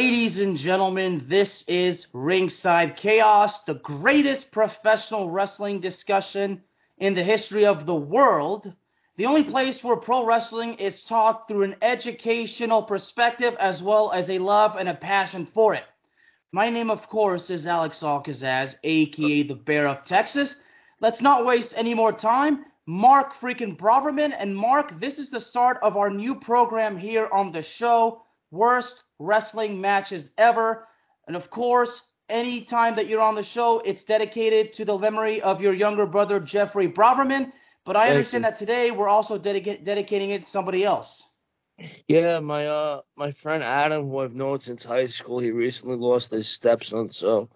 Ladies and gentlemen, this is Ringside Chaos, the greatest professional wrestling discussion in the history of the world. The only place where pro wrestling is taught through an educational perspective as well as a love and a passion for it. My name, of course, is Alex Al-Kazzaz, aka the Bear of Texas. Let's not waste any more time. Mark freaking Braverman. And Mark, this is the start of our new program here on the show Worst Wrestling Matches Ever. And of course, any time that you're on the show, it's dedicated to the memory of your younger brother, Jeffrey Braverman. But I Thank understand you. that today we're also dedica- dedicating it to somebody else. Yeah, my uh my friend Adam, who I've known since high school, he recently lost his stepson. So,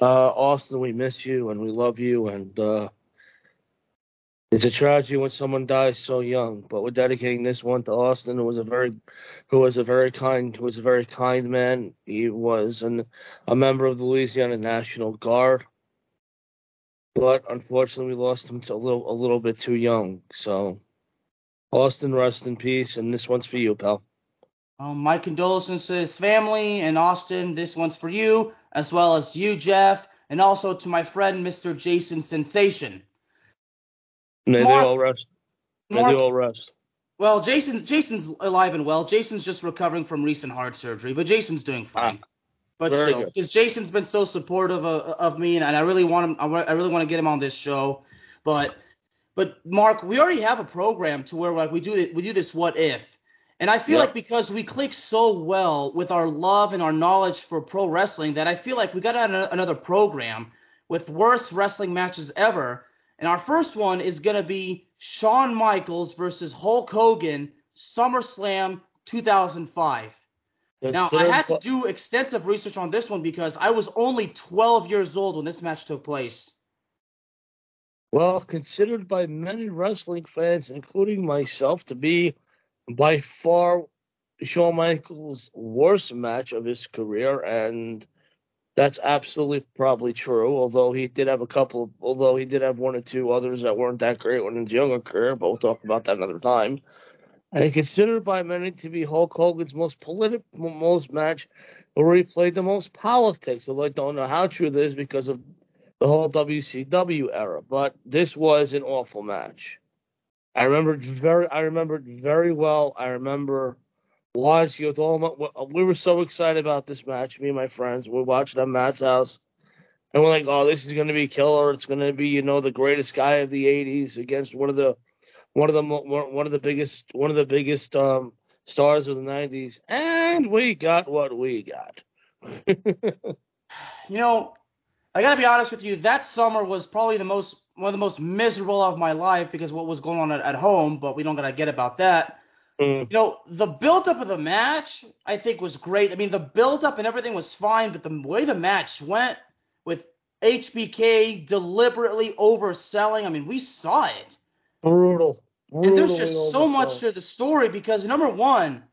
uh, Austin, we miss you and we love you, and uh, it's a tragedy when someone dies so young. But we're dedicating this one to Austin, who was a very, who was a very kind, who was a very kind man. He was an, a member of the Louisiana National Guard, but unfortunately, we lost him to a little a little bit too young. So, Austin, rest in peace, and this one's for you, pal. Um, my condolences to his family and Austin. This one's for you, as well as you, Jeff, and also to my friend, Mr. Jason Sensation. May Mark- they all rest. Mark- they all rest. Well, Jason, Jason's alive and well. Jason's just recovering from recent heart surgery, but Jason's doing fine. but Ah, very still, good. because Jason's been so supportive of, of me, and, and I really want him. I really want to get him on this show. But, but Mark, we already have a program to where like we do it, we do this what if, and I feel Yep. like because we click so well with our love and our knowledge for pro wrestling that I feel like we got another program with worst wrestling matches ever. And our first one is going to be Shawn Michaels versus Hulk Hogan, SummerSlam 2005. Now, I had to do extensive research on this one because I was only 12 years old when this match took place. Well, considered by many wrestling fans, including myself, to be by far Shawn Michaels' worst match of his career, and that's absolutely probably true. Although he did have a couple, although he did have one or two others that weren't that great in his younger career, but we'll talk about that another time. And considered by many to be Hulk Hogan's most political, most match, where he played the most politics. Although I don't know how true this is because of the whole WCW era, but this was an awful match. I remember very, I remember very well. I remember watching it with all my. We were so excited about this match. Me and my friends. We watched it at Matt's house, and we're like, "Oh, this is going to be killer. It's going to be, you know, the greatest guy of the '80s against one of the, one of the, one of the biggest, one of the biggest um, stars of the '90s." And we got what we got. You know, I gotta be honest with you. That summer was probably the most one of the most miserable of my life because what was going on at, at home. But we don't gotta get about that. Mm. You know, the buildup of the match I think was great. I mean, the buildup and everything was fine, but the way the match went with HBK deliberately overselling. I mean, we saw it. Brutal. And there's just so much to the story because number one,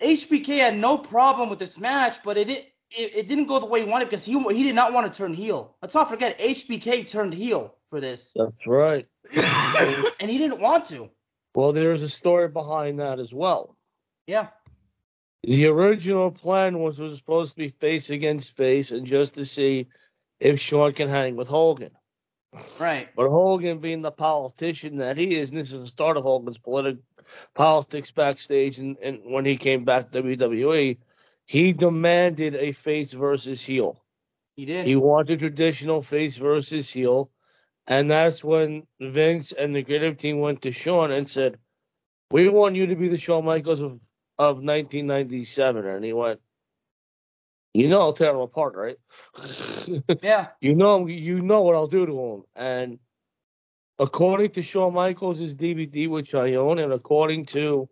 HBK had no problem with this match, but it it, it didn't go the way he wanted because he he did not want to turn heel. Let's not forget HBK turned heel for this, That's right. and he didn't want to. Well, there's a story behind that as well. Yeah, The original plan was was supposed to be face against face and just to see if Shawn can hang with Hogan. right. But Hogan, being the politician that he is, and this is the start of Hogan's politi- politics backstage, and, and when he came back to WWE, he demanded a face versus heel. He did. He wanted traditional face versus heel. And that's when Vince and the creative team went to Shawn and said, We want you to be the Shawn Michaels of, of 1997. And he went, You know I'll tear him apart, right? yeah, you know you know what I'll do to him. And according to Shawn Michaels' DVD, which I own, and according to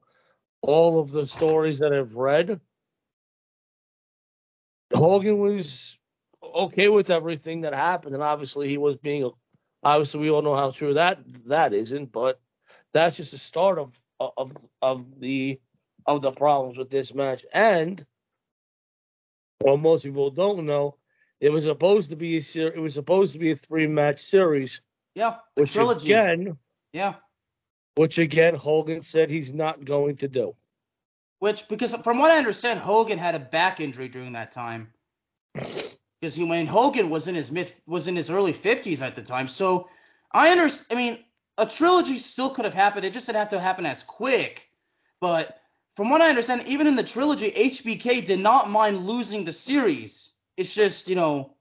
all of the stories that I've read, Hogan was okay with everything that happened, and obviously he was being. Obviously, we all know how true that that isn't, but that's just the start of of of the of the problems with this match. And what most people don't know, it was supposed to be a ser- it was supposed to be a three match series, yeah. The which trilogy. again, Yeah, which again Hogan said he's not going to do. Which, because from what I understand, Hogan had a back injury during that time. Because mean Hogan was in his mid was in his early fifties at the time. So I understand. I mean, a trilogy still could have happened. It just didn't have to happen as quick. But from what I understand, even in the trilogy, HBK did not mind losing the series. It's just you know.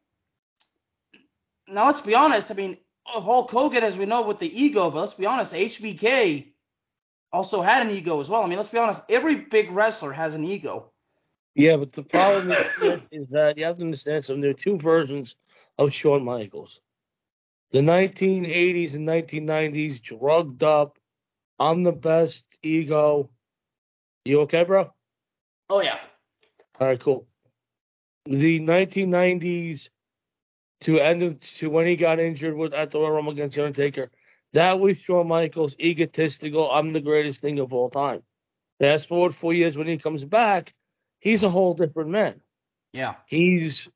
Now let's be honest. I mean, Hulk Hogan, as we know, with the ego, but let's be honest, HBK also had an ego as well. I mean, let's be honest, every big wrestler has an ego. Yeah, but the problem is, is that you have to understand something. There are two versions of Shawn Michaels. The 1980s and 1990s, drugged up, I'm the best ego. You okay, bro? Oh, yeah. All right, cool. The 1990s to end of, to when he got injured with at the Royal Rumble against the Undertaker, that was Shawn Michaels, egotistical. I'm the greatest thing of all time. Fast forward four years when he comes back, he's a whole different man. Yeah. He's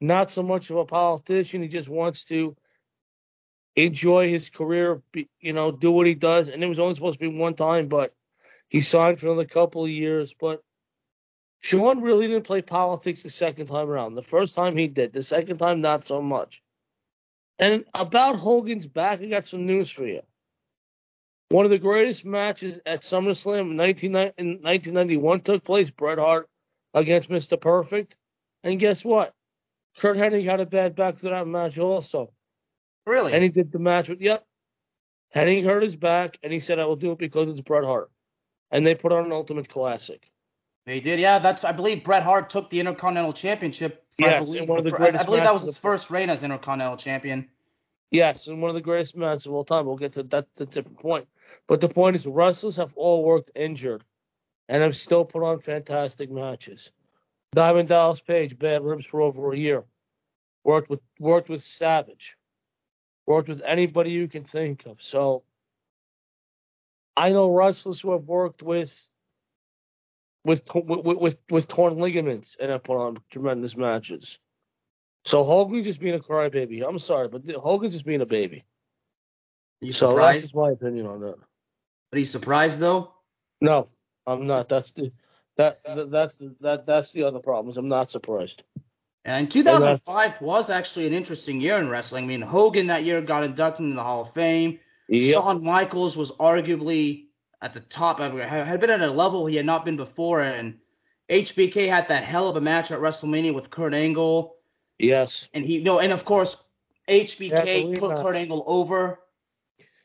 not so much of a politician. He just wants to enjoy his career, be, you know, do what he does. And it was only supposed to be one time, but he signed for another couple of years. But Shawn really didn't play politics the second time around. The first time he did. The second time, not so much. And about Hogan's back, I got some news for you. One of the greatest matches at SummerSlam in 1991 took place. Bret Hart against Mr. Perfect. And guess what? Curt Hennig had a bad back to that match also. Really? And he did the match with, yep. Hennig hurt his back, and he said, I will do it because it's Bret Hart. And they put on an Ultimate Classic. They did, yeah. That's I believe Bret Hart took the Intercontinental Championship. Yes, I believe, one of the greatest I greatest believe that was his first reign as Intercontinental Champion. Yes, and one of the greatest matches of all time. We'll get to that's a different point. But the point is, wrestlers have all worked injured, and have still put on fantastic matches. Diamond Dallas Page, bad ribs for over a year. Worked with worked with Savage. Worked with anybody you can think of. So I know wrestlers who have worked with with with with, with torn ligaments and have put on tremendous matches. So Hogan's just being a crybaby. I'm sorry, but Hogan's just being a baby. Are you So that's surprised? just my opinion on that. Are you surprised though? No, I'm not. That's the that, that that's that that's the other problems. I'm not surprised. And 2005 was actually an interesting year in wrestling. I mean, Hogan that year got inducted into the Hall of Fame. Yep. Shawn Michaels was arguably at the top. Mean, had been at a level he had not been before, and HBK had that hell of a match at WrestleMania with Kurt Angle, Yes. and he no, and of course HBK put. Kurt Angle over.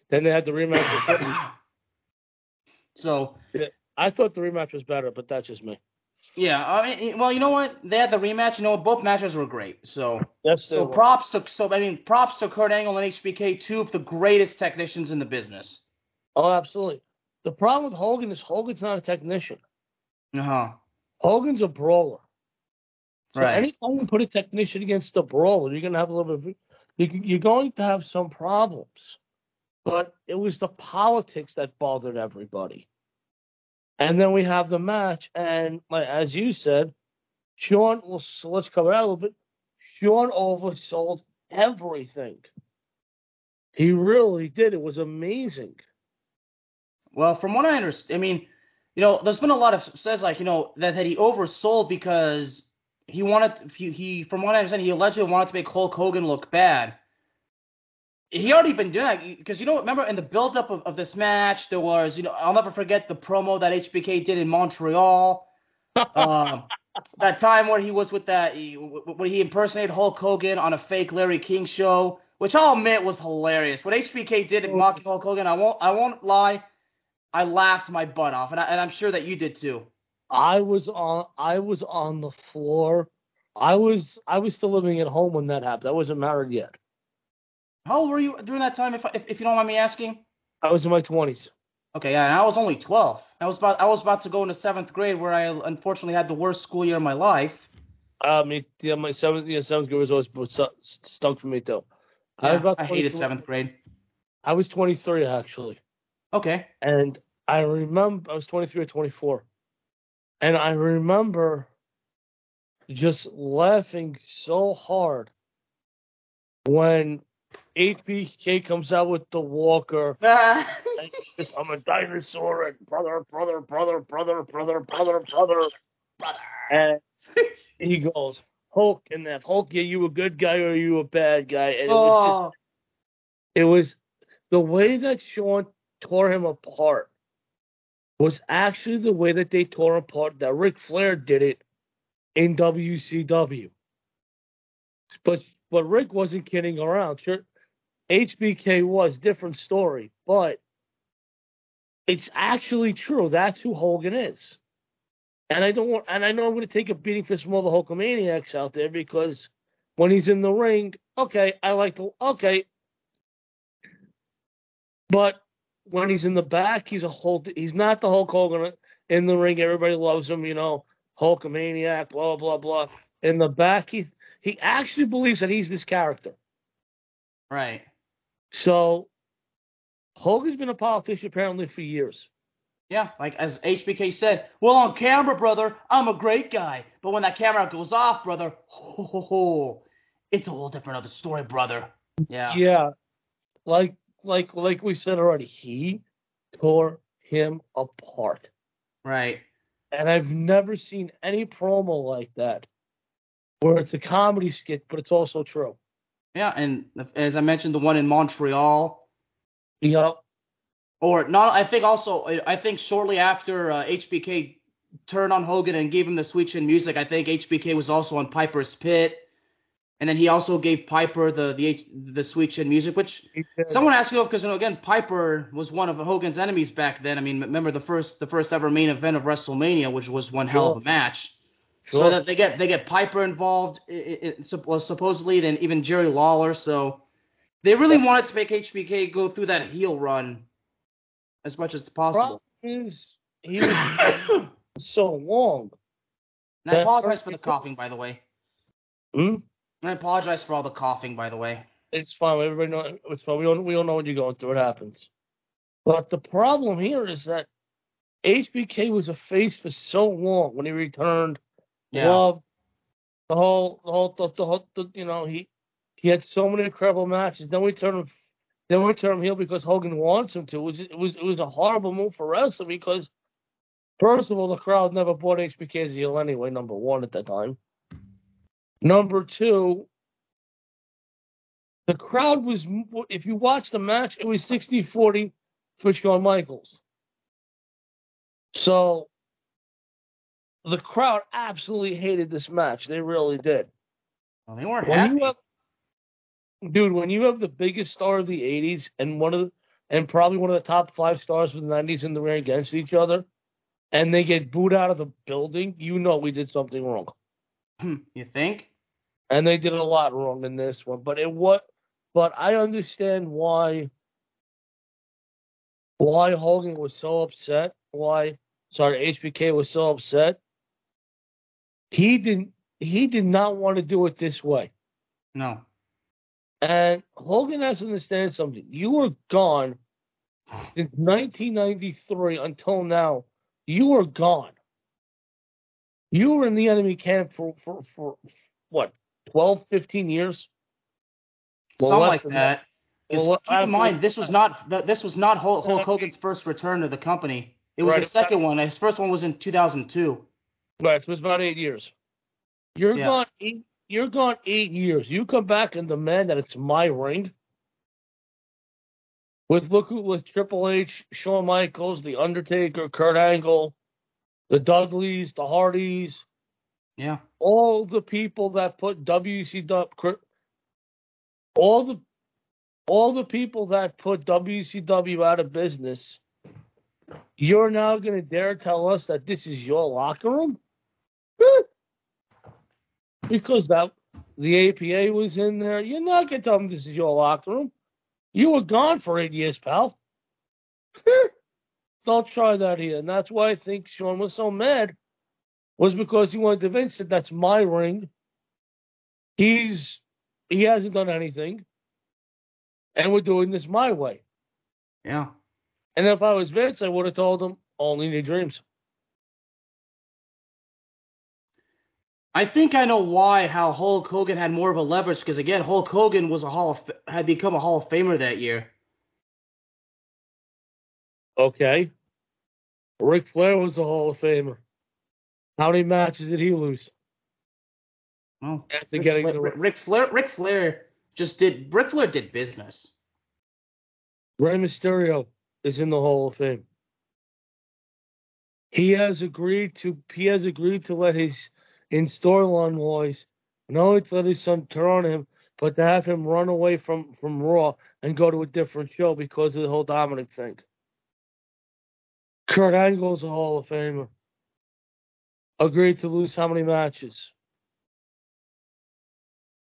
Then they had the rematch. So I thought the rematch was better, but that's just me. yeah, I mean, well, you know what? They had the rematch. You know, what? both matches were great. So Yes. so were. props to so I mean props to Kurt Angle and HBK, two of the greatest technicians in the business. oh, absolutely. The problem with Hogan is Hogan's not a technician. Uh huh. Hogan's a brawler. So Right. anytime you put a technician against a brawler, you're gonna have a little bit. Of, you're going to have some problems. But it was the politics that bothered everybody. And then we have the match, and like, as you said, Shawn. So let's cover that a little bit. Shawn oversold everything. He really did. It was amazing. Well, from what I understand, I mean, you know, there's been a lot of says like you know that, that he oversold because he wanted he, he from what I understand he allegedly wanted to make Hulk Hogan look bad. He already been doing that because you know remember in the build-up of, of this match there was you know I'll never forget the promo that HBK did in Montreal. um, that time where he was with that when he impersonated Hulk Hogan on a fake Larry King show, which I'll admit was hilarious. What HBK did in mocking Hulk Hogan, I won't I won't lie, I laughed my butt off, and, I, and I'm sure that you did too. I was on I was on the floor. I was I was still living at home when that happened. I wasn't married yet. How old were you during that time, if if, if you don't mind me asking? I was in my twenties. Okay, yeah, and I was only 12. I was about I was about to go into seventh grade, where I unfortunately had the worst school year of my life. Uh, me, yeah, my seventh, yeah, seventh grade was always was stu- stunk for me too. I Yeah, about I hated seventh grade. I was 23 actually, Okay. and I remember I was 23 or 24, and I remember just laughing so hard when HBK comes out with the Walker. I'm a dinosaur and brother, brother, brother, brother, brother, brother, brother. Brother. And he goes, Hulk, and that Hulk, are you a good guy or are you a bad guy? And it was Oh, just, it was the way that Shawn tore him apart was actually the way that they tore apart that Ric Flair did it in WCW. But but Ric wasn't kidding around. Sure, HBK was different story, but it's actually true. That's who Hogan is. And I don't want, and I know I'm going to take a beating for some other Hulkamaniacs out there because when he's in the ring, okay, I like the okay, but when he's in the back, he's a whole, He's not the Hulk Hogan in the ring. Everybody loves him, you know, Hulkamaniac, blah blah blah. In the back, he he actually believes that he's this character. right. So Hogan's been a politician apparently for years. Yeah, like as HBK said, well, on camera, brother, I'm a great guy. But when that camera goes off, brother, ho, ho, ho, it's a whole different other story, brother. Yeah. Yeah, like like like we said already, he tore him apart, Right. and I've never seen any promo like that where it's a comedy skit, but it's also true. Yeah, and as I mentioned, the one in Montreal, Yep. or not, I think also, I think shortly after uh, HBK turned on Hogan and gave him the Sweet Chin music, I think HBK was also on Piper's Pit. And then he also gave Piper the the H, the Sweet Chin music, which Someone asked me because you know again Piper was one of Hogan's enemies back then. I mean, remember the first the first ever main event of WrestleMania, which was one hell of a match. Sure. So that they get they get Piper involved, i i well, supposedly, then even Jerry Lawler. So they really wanted to make HBK go through that heel run as much as possible. he was so long. And I apologize for the coughing, by the way. Hmm? I apologize for all the coughing, by the way. It's fine. Everybody know it's fine. We all we all know what you're going through. It happens. But the problem here is that HBK was a face for so long when he returned. Yeah. Love the whole the whole the, the whole the, you know he he had so many incredible matches. Then we turn him then we turn him heel because Hogan wants him to. It was it was it was a horrible move for wrestling because first of all the crowd never bought HBK as a heel anyway. Number one at that time. Number two, the crowd was, if you watch the match, it was 60 40 for Shawn Michaels. So the crowd absolutely hated this match. They really did. Well, they weren't When happy. you have, dude, when you have the biggest star of the 80s and one of the, and probably one of the top five stars of the 90s in the ring against each other, and they get booed out of the building, you know we did something wrong. Hmm, you think? and they did a lot wrong in this one. But it what? But I understand why why Hogan was so upset. Why? Sorry, HBK was so upset. He didn't. He did not want to do it this way. No. And Hogan has to understand something. You were gone since 1993 until now. You were gone. You were in the enemy camp for for, for what 12, 15 years. Well, Something like that. Well, keep in mind, this was not this was not Hulk, Hulk Hogan's first return to the company. It was Right, the second one. His first one was in 2002. Right, so it was about eight years. You're Yeah. gone eight. You're gone eight years. You come back and demand that it's my ring. With look who- with Triple H, Shawn Michaels, The Undertaker, Kurt Angle, the Dudleys, the Hardys, Yeah. all the people that put WCW, all the all the people that put WCW out of business. You're now going to dare tell us that this is your locker room? because that the APA was in there. You're not going to tell them this is your locker room. You were gone for eight years, pal. Don't try that here. And that's why I think Shawn was so mad, was because he wanted to convince that that's my ring. He's he hasn't done anything. And we're doing this my way. Yeah. And if I was Vince, I would have told him only in your dreams. I think I know why how Hulk Hogan had more of a leverage because again Hulk Hogan was a Hall of had become a Hall of Famer that year. Okay. Ric Flair was a Hall of Famer. How many matches did he lose? Well, After Ric getting Flair, the Ric Flair, Ric Flair just did. Ric Flair did business. Rey Mysterio is in the Hall of Fame. He has agreed to he has agreed to let his in storyline wise not only to let his son turn on him, but to have him run away from, from Raw and go to a different show because of the whole Dominic thing. Kurt Angle's a Hall of Famer. Agreed to lose how many matches?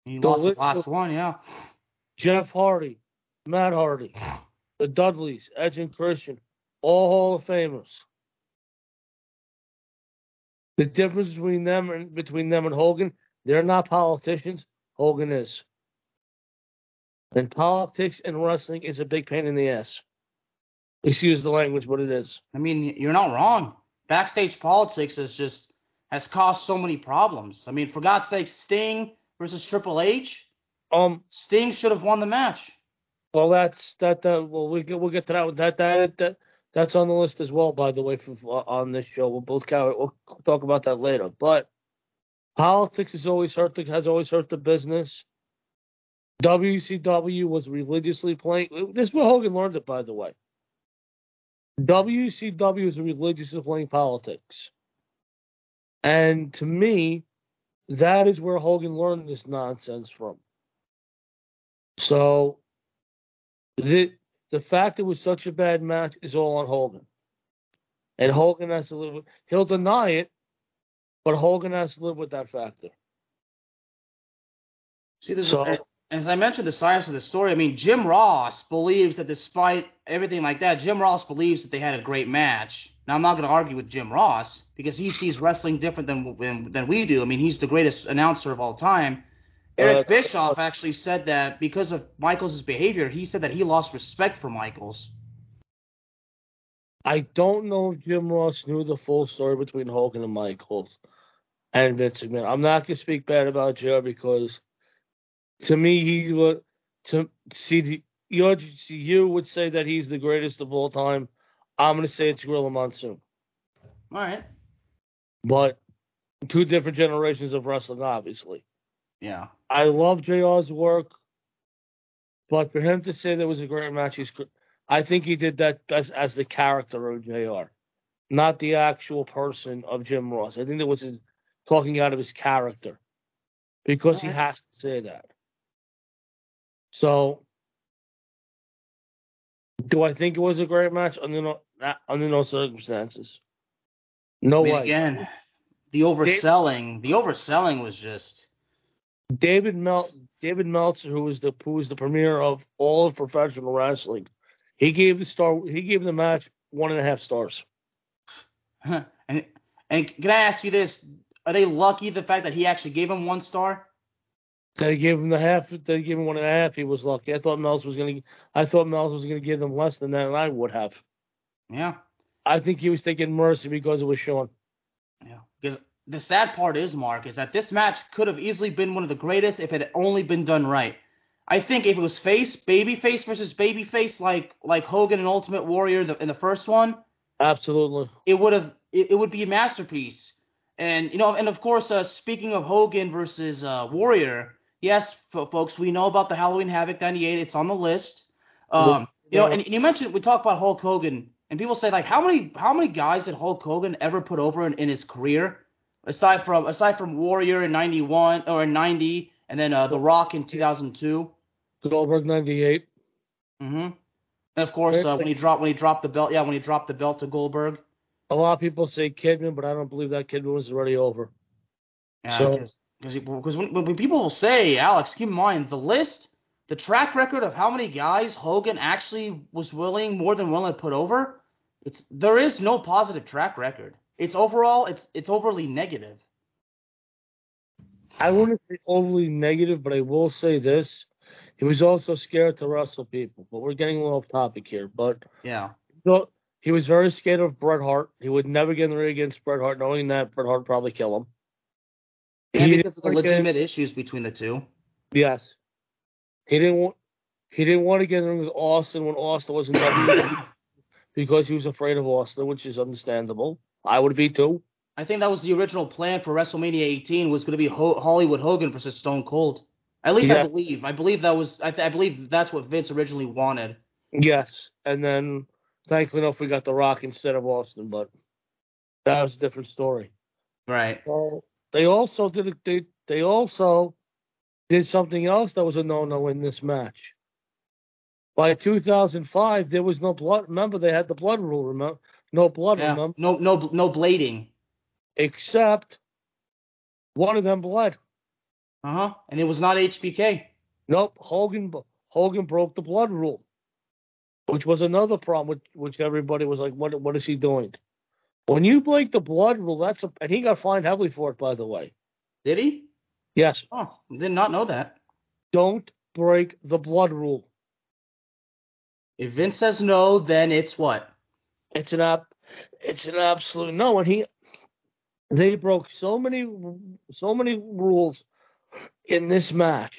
He The lost the last one, yeah. Jeff Hardy, Matt Hardy, the Dudleys, Edge and Christian, all Hall of Famers. The difference between them and between them and Hogan, they're not politicians. Hogan is. And politics and wrestling is a big pain in the ass. Excuse the language, but it is. I mean, you're not wrong. Backstage politics is just has caused so many problems. I mean, for God's sake, Sting versus Triple H, Um. Sting should have won the match. Well, that's that. Uh, well, we get, we'll get to that. That that that that's on the list as well. By the way, for, for- on this show, we'll both. We'll talk about that later. But politics has always hurt. The, has always hurt the business. WCW was religiously playing. This is where Hogan learned it, by the way. WCW was religiously playing politics, and to me, that is where Hogan learned this nonsense from. So the the fact it was such a bad match is all on Hogan. And Hogan has to live with he'll deny it, but Hogan has to live with that factor. See, this So- is, as I mentioned, the science of the story. I mean, Jim Ross believes that despite everything like that, Jim Ross believes that they had a great match. Now, I'm not going to argue with Jim Ross because he sees wrestling different than than, than we do. I mean, he's the greatest announcer of all time. Eric Bischoff actually said that because of Michaels' behavior, he said that he lost respect for Michaels. I don't know if Jim Ross knew the full story between Hogan and Michaels and Vince McMahon. I'm not gonna speak bad about Joe because to me he was to see you you would say that he's the greatest of all time. I'm gonna say it's Gorilla Monsoon. All right. But two different generations of wrestling, obviously. Yeah. I love JR's work, but for him to say there was a great match, he's, I think he did that as, as the character of JR, not the actual person of Jim Ross. I think it was his, talking out of his character because he has to say that. So, do I think it was a great match under no, not- under no circumstances? No I mean, way. again, the overselling, the overselling was just. David Mel David Meltzer, who was the who was the premier of all of professional wrestling, he gave the star he gave the match one and a half stars. and and can I ask you this? Are they lucky the fact that he actually gave him one star? They gave him the half. They gave him one and a half. He was lucky. I thought Meltzer was gonna. I thought Meltzer was gonna give them less than that, and I would have. Yeah. I think he was taking mercy because it was Shawn. Yeah. Because the sad part is, Mark, is that this match could have easily been one of the greatest if it had only been done right. I think if it was face, babyface versus babyface, like like Hogan and Ultimate Warrior the, in the first one, Absolutely. it would have it, it would be a masterpiece. And you know, and of course, uh, speaking of Hogan versus uh, Warrior, yes, fo- folks, we know about the Halloween Havoc '98. It's on the list. Um, you know, and, and you mentioned we talk about Hulk Hogan, and people say like, how many how many guys did Hulk Hogan ever put over in, in his career, aside from aside from Warrior in '91 or in '90, and then uh, The Rock in 2002. Goldberg ninety eight. Mm-hmm. And of course, uh, when he dropped when he dropped the belt, yeah, when he dropped the belt to Goldberg. A lot of people say Kidman, but I don't believe that Kidman was already over. Yeah, So- because because when, when people will say Alex, keep in mind the list, the track record of how many guys Hogan actually was willing, more than willing to put over. It's there is no positive track record. It's overall it's it's overly negative. I wouldn't say overly negative, but I will say this: he was also scared to wrestle people. But we're getting a little off topic here. But Yeah. so he was very scared of Bret Hart. He would never get in the ring against Bret Hart, knowing that Bret Hart would probably kill him. And He because of the get- legitimate issues between the two. Yes. He didn't want he didn't want to get in the ring with Austin when Austin was in WWE because he was afraid of Austin, which is understandable. I would be too. I think that was the original plan for WrestleMania 18 was going to be Ho- Hollywood Hogan versus Stone Cold. At least Yeah. I believe. I believe that was. I, th- I believe that's what Vince originally wanted. Yes. And then thankfully enough we got The Rock instead of Austin, but that was a different story. Right. Well, they also did they they also did something else that was a no no in this match. By 2005, there was no blood. Remember, they had the blood rule. Remember, no blood. Yeah. them. No. No. No blading. except one of them bled. Uh huh. And it was not HBK. Nope, Hogan Hogan broke the blood rule, which was another problem. Which, which everybody was like, "What? What is he doing?" When you break the blood rule, that's a, and he got fined heavily for it, by the way. Did he? Yes, Oh, did not know that. don't break the blood rule. If Vince says no, then it's what? It's an ab, it's an absolute no. And he, they broke so many, so many rules in this match.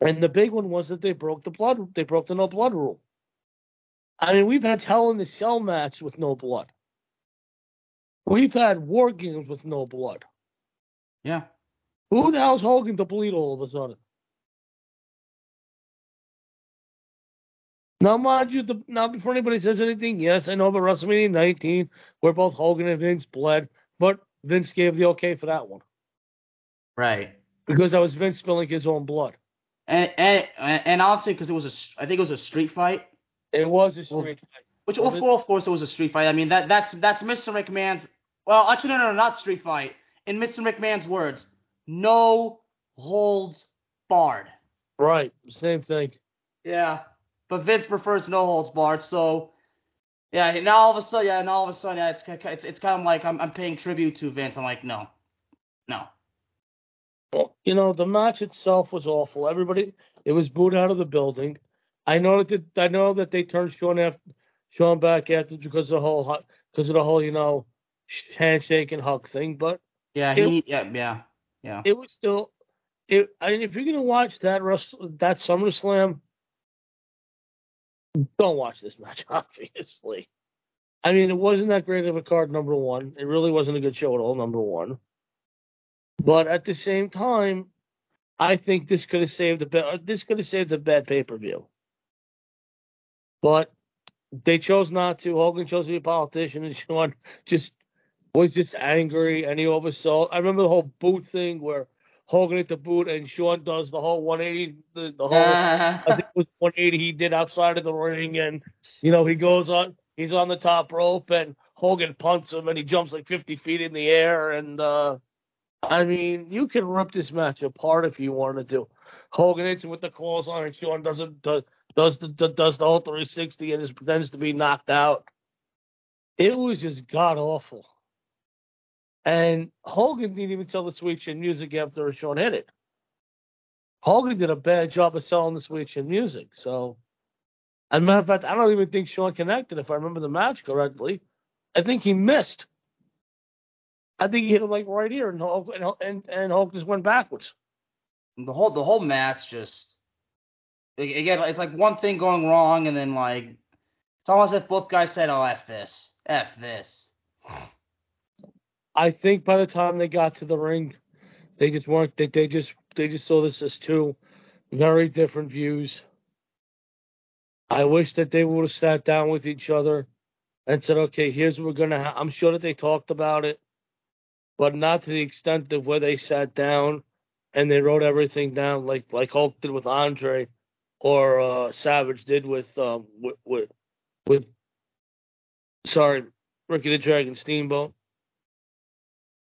And the big one was that they broke the blood. They broke the no blood rule. I mean, we've had Hell in the Cell match with no blood. We've had War Games with no blood. Yeah. Who the hell's Hogan to bleed all of a sudden? Now, mind you, the, now before anybody says anything, yes, I know about WrestleMania 19, where both Hogan and Vince bled, but Vince gave the okay for that one Right. because that was Vince spilling his own blood. And and and obviously because it was a, I think it was a street fight. It was a Well, fight. Which, of course, of course, it was a street fight. I mean, that that's that's Mr. McMahon's. Well, actually, no, no, no, not street fight. In Mr. McMahon's words, no holds barred. Right, same thing. Yeah, but Vince prefers no holds barred. So, yeah, now all of a sudden, yeah, now all of a sudden, yeah, it's it's it's kind of like I'm I'm paying tribute to Vince. I'm like, no, no. Well, you know, the match itself was awful. Everybody, it was booed out of the building. I know that I know that they turned Shawn after Shawn back after because of the whole because of the whole you know handshake and hug thing, but Yeah, It- he, yeah, yeah, yeah. it was still. It, I mean, if you're gonna watch that wrestle, that SummerSlam, don't watch this match. Obviously, I mean, it wasn't that great of a card. Number one, it really wasn't a good show at all. Number one, but at the same time, I think this could have saved a bit. This could have saved a bad pay per view, but they chose not to. Hogan chose to be a politician, and Shawn just was just angry, and he oversaw. I remember the whole boot thing where Hogan hit the boot, and Shawn does the whole 180, the, the whole. I think it was 180 he did outside of the ring, and you know he goes on, he's on the top rope, and Hogan punts him, and he jumps like 50 feet in the air, and uh I mean you can rip this match apart if you wanted to. Hogan hits him with the claws on, and Shawn doesn't does does the does the whole 360 and just pretends to be knocked out. It was just god awful. And Hogan didn't even sell the Sweet Chin music after Shawn hit it. Hogan did a bad job of selling the Sweet Chin music. So, as a matter of fact, I don't even think Shawn connected, if I remember the match correctly. I think he missed. I think he hit him like right here, and Hulk, and, and, and Hulk just went backwards. the whole the whole match just again it's like one thing going wrong and then like it's almost if both guys said oh f this f this I think by the time they got to the ring, they just weren't. They, they just they just saw this as two very different views. I wish that they would have sat down with each other and said, "Okay, here's what we're gonna." Ha-. I'm sure that they talked about it, but not to the extent of where they sat down and they wrote everything down, like like Hulk did with Andre, or uh, Savage did with um with with, with sorry, Ricky the Dragon Steamboat.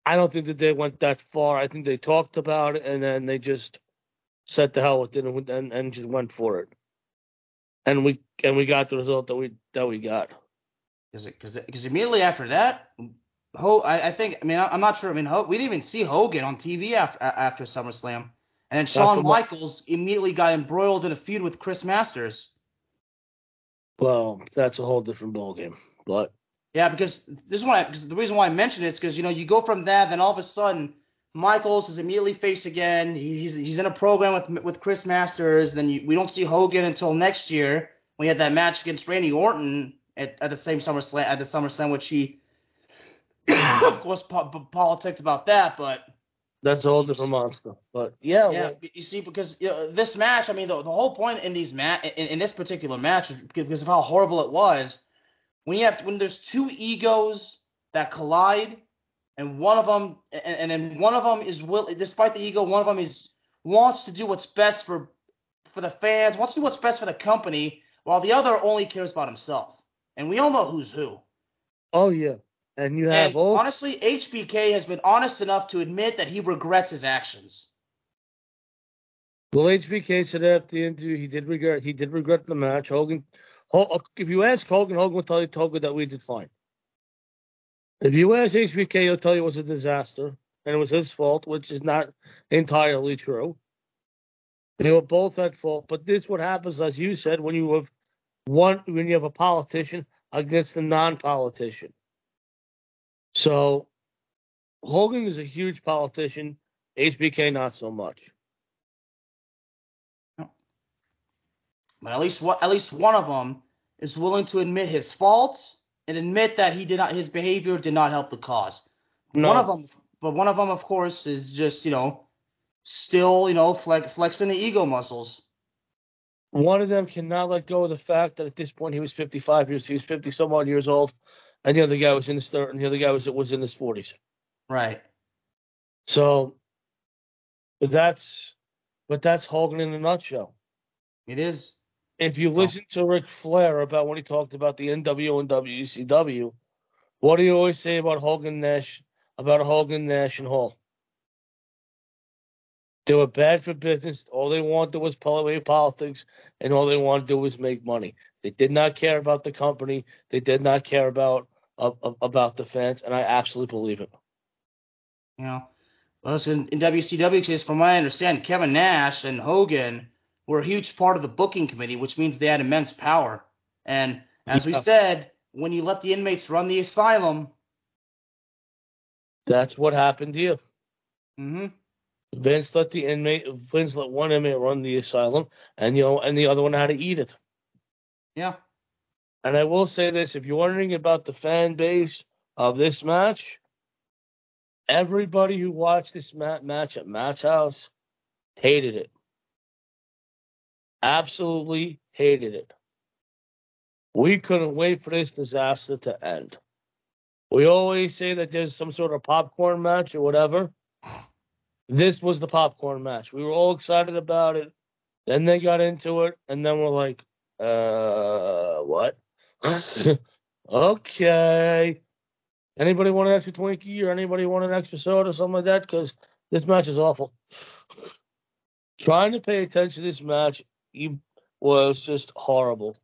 I don't think that they went that far. I think they talked about it and then they just said the hell with it and, and, and just went for it. And we and we got the result that we that we got. because because immediately after that Ho I, I think I mean I, I'm not sure I mean Ho, we didn't even see Hogan on TV after after SummerSlam and then Shawn After? Michaels immediately got embroiled in a feud with Chris Masters Well, that's a whole different ballgame. But yeah because this is why because the reason why I mentioned it is because you know you go from that then all of a sudden Michaels is immediately faced again. He's he's in a program with with Chris Masters. Then you, we don't see Hogan until next year. We had that match against Randy Orton at, at the same SummerSlam at the SummerSlam, which he of course po- politics about that, but that's a whole different monster. But yeah, yeah. well, you see, because you know, this match, I mean, the, the whole point in these ma- in, in this particular match, because of how horrible it was, when you have when there's two egos that collide and one of them and, and then one of them is will despite the ego one of them is wants to do what's best for for the fans wants to do what's best for the company while the other only cares about himself. And we all know who's who. Oh yeah. And you have and all honestly hbk has been honest enough to admit that he regrets his actions. Well hbk said after the interview he did regret he did regret the match. Hogan if you ask hogan hogan will tell you hogan that we did fine if you ask HBK, he'll tell you it was a disaster and it was his fault, which is not entirely true. They were both at fault, but this what happens, as you said, when you have one when you have a politician against a non-politician. So Hogan is a huge politician. HBK not so much. But at least at least one of them is willing to admit his faults and admit that he did not his behavior did not help the cause. No. One of them, but one of them, of course, is just you know still you know flex, flexing the ego muscles. One of them cannot let go of the fact that at this point he was 55 years, he was 50 some odd years old, and the other guy was in his 30s, and the other guy was was in his 40s. Right. So, but that's but that's Hogan in a nutshell. It is. If you listen oh. to Ric Flair about when he talked about the NWO and WCW, what do you always say about Hogan Nash about Hogan Nash and Hall? They were bad for business. All they wanted was politics, and all they wanted to do was make money. They did not care about the company. They did not care about uh, about the fans, and I absolutely believe it. You know, well, in, in WCW case, from my understanding, Kevin Nash and Hogan were a huge part of the booking committee, which means they had immense power. And as yeah. we said, when you let the inmates run the asylum, that's what happened here. Mm-hmm. Vince let the inmate, Vince let one inmate run the asylum, and you know, and the other one had to eat it. Yeah. And I will say this: if you're wondering about the fan base of this match, everybody who watched this match at Matt's house hated it. Absolutely hated it. We couldn't wait for this disaster to end. We always say that there's some sort of popcorn match or whatever. This was the popcorn match. We were all excited about it. Then they got into it, and then we're like, uh, what? okay. Anybody want an extra Twinkie or anybody want an extra soda or something like that? Because this match is awful. Trying to pay attention to this match he was just horrible.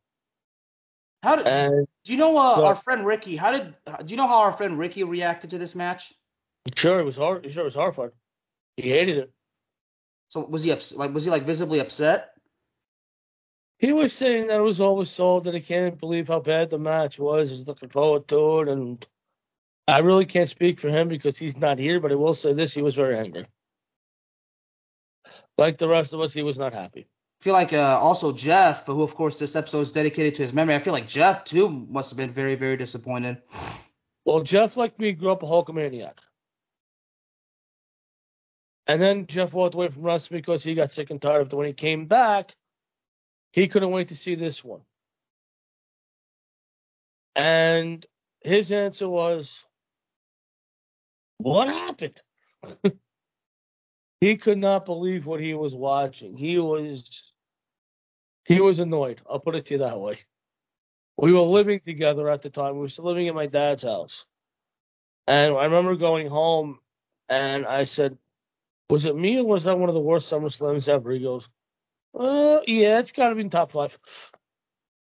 How did? And, do you know uh, our friend Ricky? How did? Do you know how our friend Ricky reacted to this match? Sure, it was hard. Sure, it was horrified. He hated it. So was he ups- like was he like visibly upset? He was saying that it was always sold that he can't believe how bad the match was. He's looking forward to it, and I really can't speak for him because he's not here. But I will say this: he was very angry. Like the rest of us, he was not happy. Feel like uh, also Jeff, who of course this episode is dedicated to his memory. I feel like Jeff too must have been very, very disappointed. Well, Jeff, like me, grew up a Hulkamaniac. And then Jeff walked away from wrestling because he got sick and tired of it. When he came back, he couldn't wait to see this one. And his answer was, What happened? he could not believe what he was watching. He was he was annoyed. I'll put it to you that way. We were living together at the time. We were still living at my dad's house. And I remember going home and I said, Was it me or was that one of the worst SummerSlams ever? He goes, uh, yeah, it's got to be in top five.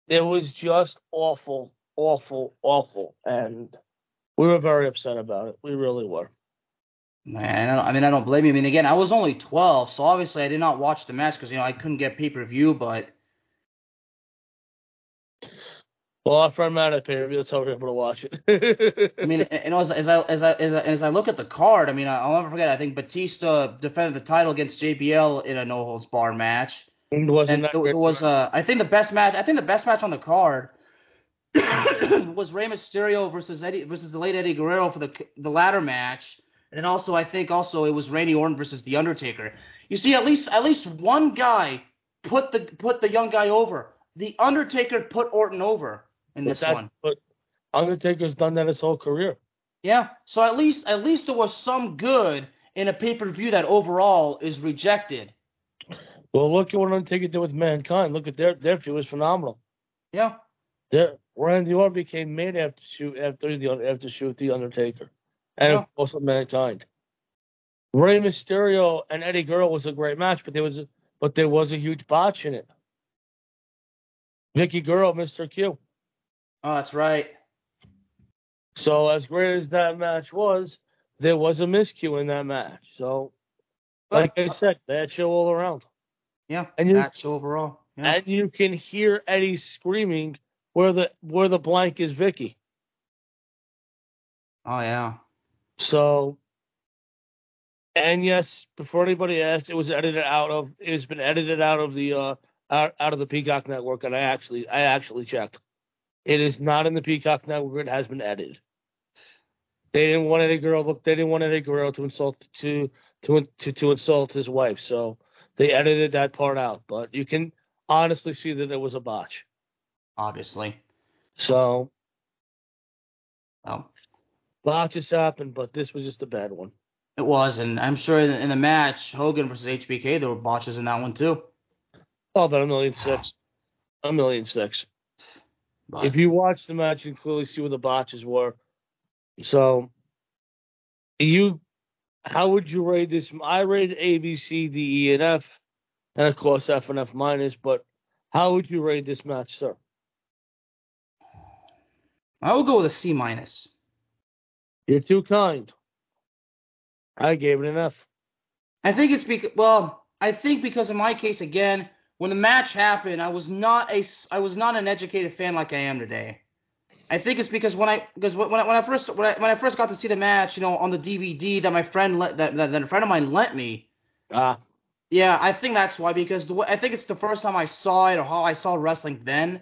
It was just awful, awful, awful. And we were very upset about it. We really were. Man, I, I mean, I don't blame you. I mean, again, I was only 12, so obviously I did not watch the match because, you know, I couldn't get pay per view, but Well, our friend Matt at pay per view, that's how we're able to watch it. I mean, and as, as I as I as I, as I look at the card, I mean, I'll never forget. I think Batista defended the title against JBL in a no holds bar match. It wasn't And it, it was uh, I think the best match. I think the best match on the card was Rey Mysterio versus Eddie versus the late Eddie Guerrero for the the ladder match, and then also I think also it was Randy Orton versus the Undertaker. You see, at least at least one guy put the put the young guy over. The Undertaker put Orton over in But this one. But Undertaker's done that his whole career. Yeah. So at least at least there was some good in a pay per view that overall is rejected. Well, look at what Undertaker did with Mankind. Look at their their feud was phenomenal. Yeah. Their Randy Orton became made after shoot after the after shoot the Undertaker, and Yeah. also Mankind. Rey Mysterio and Eddie Guerrero was a great match, but there was a, but there was a huge botch in it. Vicky Guerrero, Mr. Q. Oh, that's right. So as great as that match was, there was a miscue in that match. So, like I said, bad show all around. Yeah. And you- match overall. Yeah. And you can hear Eddie screaming where the where the blank is Vicky. oh yeah. So, and yes, before anybody asks, it was edited out of. It's been edited out of the uh out, out of the Peacock Network, and I actually I actually checked. It is not in the Peacock Network. It has been edited. They didn't want Eddie Guerrero. Look, they didn't want Eddie Guerrero to insult to to to to insult his wife, so they edited that part out. But you can honestly see that it was a botch. Obviously. So Oh. botches happen, but this was just a bad one. It was, and I'm sure in, in the match, Hogan versus HBK, there were botches in that one too. Oh, about a million six. A million six. But, If you watch the match, you can clearly see where the botches were. So, you, how would you rate this? I rated A, B, C, D, E, and F, and of course F and F minus. But how would you rate this match, sir? I would go with a C minus. You're too kind. I gave it an F. I think it's because well, I think because in my case again, when the match happened, I was not a I was not an educated fan like I am today. I think it's because when I because when I, when I first when I, when I first got to see the match, you know, on the DVD that my friend let, that, that that a friend of mine lent me. Ah, Yeah, I think that's why because the I think it's the first time I saw it or how I saw wrestling then.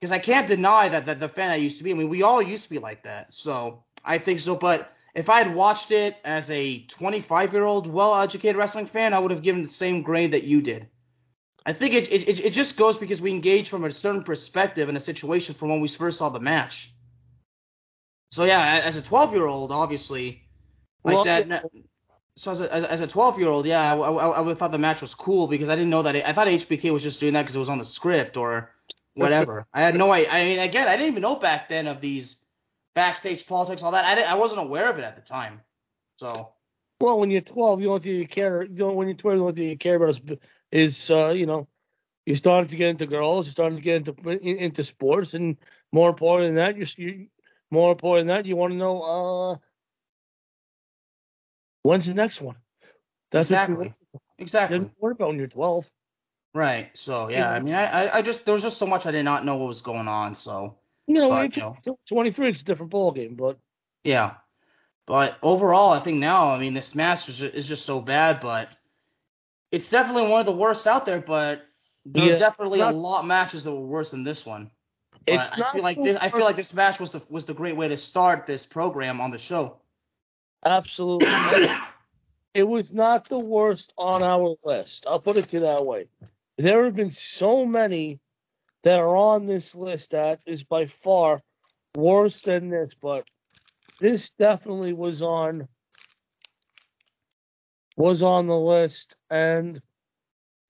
Because I can't deny that, that the fan I used to be. I mean, we all used to be like that. So I think so. But if I had watched it as a 25 year old, well educated wrestling fan, I would have given the same grade that you did. I think it, it it- just goes because we engage from a certain perspective in a situation from when we first saw the match. So yeah, as a 12 year old, obviously, like Well, that. So as a as, a- 12 year old, yeah, I, I, I would have thought the match was cool because I didn't know that. It, I thought HBK was just doing that because it was on the script or whatever. I had no idea. I mean, again, I didn't even know back then of these backstage politics, all that. I I wasn't aware of it at the time. So well, when you're 12, the only thing you care, you know, when you're 12, the only thing you care about is, is uh, you know, you're starting to get into girls, you're starting to get into into sports, and more important than that, you're, you more important than that, you want to know uh, when's the next one. That's exactly, exactly. didn't worry about when you're 12. Right. So yeah, I mean, I, I, just there was just so much I did not know what was going on. So You know, But, you you're 23, it's a different ball game, but yeah, but overall, I think now, I mean, this match is just so bad, but it's definitely one of the worst out there. But there Yeah, are definitely not- a lot of matches that were worse than this one. But it's I not. feel like this, I feel like this match was the was the great way to start this program on the show. Absolutely. it was not the worst on our list. I'll put it to you that way. There have been so many that are on this list that is by far worse than this, but this definitely was on was on the list and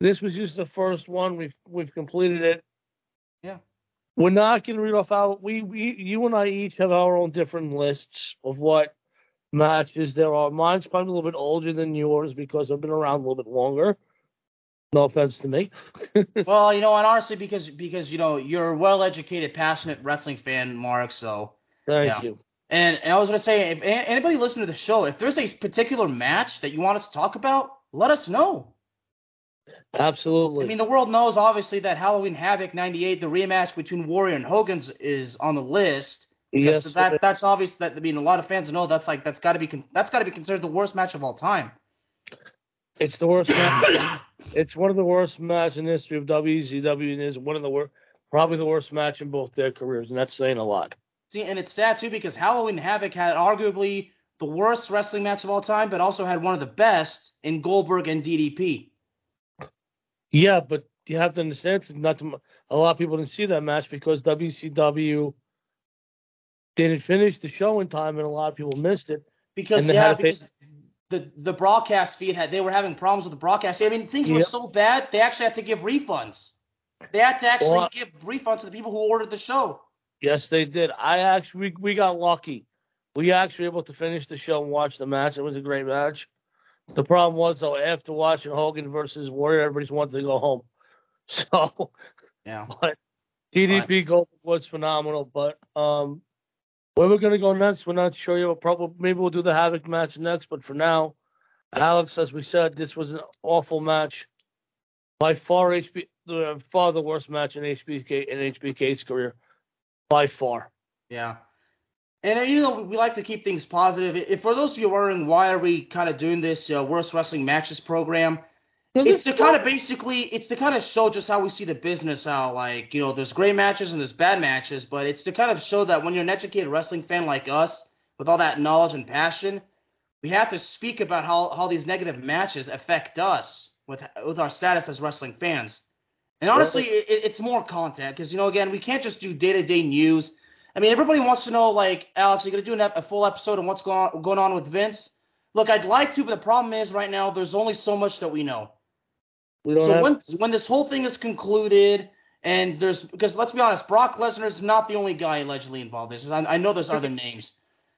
this was just the first one. We've we've completed it. Yeah. We're not gonna read off our we, we you and I each have our own different lists of what matches there are. Mine's probably a little bit older than yours because I've been around a little bit longer. No offense to me. well, you know, and honestly, because because you know you're a well-educated, passionate wrestling fan, Mark. So, Thank Yeah. you. And, and I was gonna say, if anybody listening to the show, if there's a particular match that you want us to talk about, let us know. Absolutely. I mean, the world knows obviously that Halloween Havoc '98, the rematch between Warrior and Hogan's, is on the list. yes, that that's obvious. That I mean, a lot of fans know that's like that's got to be that's got to be considered the worst match of all time. it's the worst match. It's one of the worst matches in the history of WCW, and is one of the worst, probably the worst match in both their careers, and that's saying a lot. See, and it's sad too because Halloween Havoc had arguably the worst wrestling match of all time, but also had one of the best in Goldberg and DDP. Yeah, but you have to understand, it's not to, a lot of people didn't see that match because WCW didn't finish the show in time, and a lot of people missed it. Because yeah, had to pay- because the the broadcast feed had they were having problems with the broadcast. I mean, things were so bad they actually had to give refunds. They had to actually Well, give refunds to the people who ordered the show. Yes, they did. I actually we, we got lucky. We actually able to finish the show and watch the match. It was a great match. The problem was though, after watching Hogan versus Warrior, everybody's wanted to go home. So, Yeah. but DDP Gold was phenomenal. But um, where we're gonna go next, we're not sure yet. We'll probably maybe we'll do the Havoc match next. But for now, Alex, as we said, this was an awful match. By far, HB the far the worst match in HBK in HBK's career. By far. Yeah. And uh, you know we like to keep things positive. If for those of you wondering why are we kind of doing this uh, worst wrestling matches program, it's to kind of basically it's to kind of show just how we see the business how like you know there's great matches and there's bad matches, but it's to kind of show that when you're an educated wrestling fan like us with all that knowledge and passion, we have to speak about how how these negative matches affect us with with our status as wrestling fans. And honestly, it, it's more content because you know again we can't just do day to day news. I mean, everybody wants to know, like, Alex, you're going to do an, a full episode on what's going on, going on with Vince. Look, I'd like to, but the problem is right now there's only so much that we know. We don't So have, when when this whole thing is concluded, and there's because let's be honest, Brock Lesnar is not the only guy allegedly involved. in This I, I know there's other names.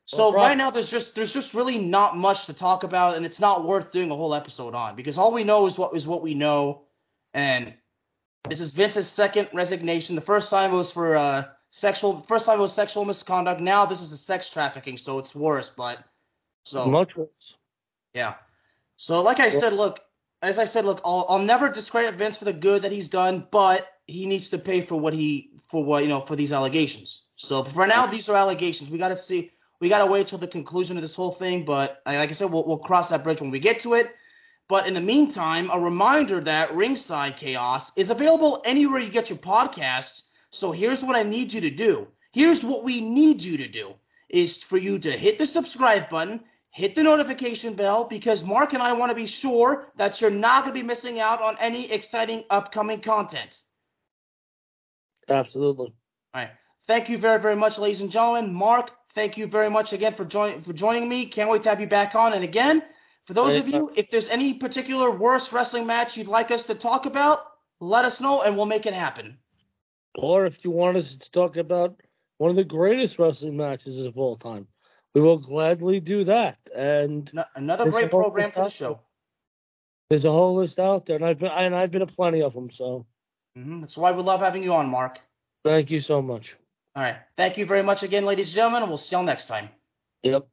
So Well, Brock- right now there's just there's just really not much to talk about, and it's not worth doing a whole episode on because all we know is what is what we know, and this is Vince's second resignation. The first time was for uh, sexual. First time was sexual misconduct. Now this is a sex trafficking, so it's worse. But so much worse. yeah. So, like I Yeah. said, look, as I said, look, I'll, I'll never discredit Vince for the good that he's done, but he needs to pay for what he for what you know for these allegations. So for now, these are allegations. We got to see. We got to wait till the conclusion of this whole thing. But like I said, we'll, we'll cross that bridge when we get to it. But in the meantime, a reminder that Ringside Chaos is available anywhere you get your podcasts. So here's what I need you to do. Here's what we need you to do is for you to hit the subscribe button, hit the notification bell, because Mark and I want to be sure that you're not going to be missing out on any exciting upcoming content. Absolutely. All right. Thank you very, very much, ladies and gentlemen. Mark, thank you very much again for, join- for joining me. Can't wait to have you back on. And again, for those of you, if there's any particular worst wrestling match you'd like us to talk about, let us know and we'll make it happen. Or if you want us to talk about one of the greatest wrestling matches of all time, we will gladly do that. And No- Another great program for the show. there's a whole list out there, and I've been and I've been to plenty of them. So hmm That's why we love having you on, Mark. thank you so much. All right. Thank you very much again, ladies and gentlemen. We'll see y'all next time. Yep.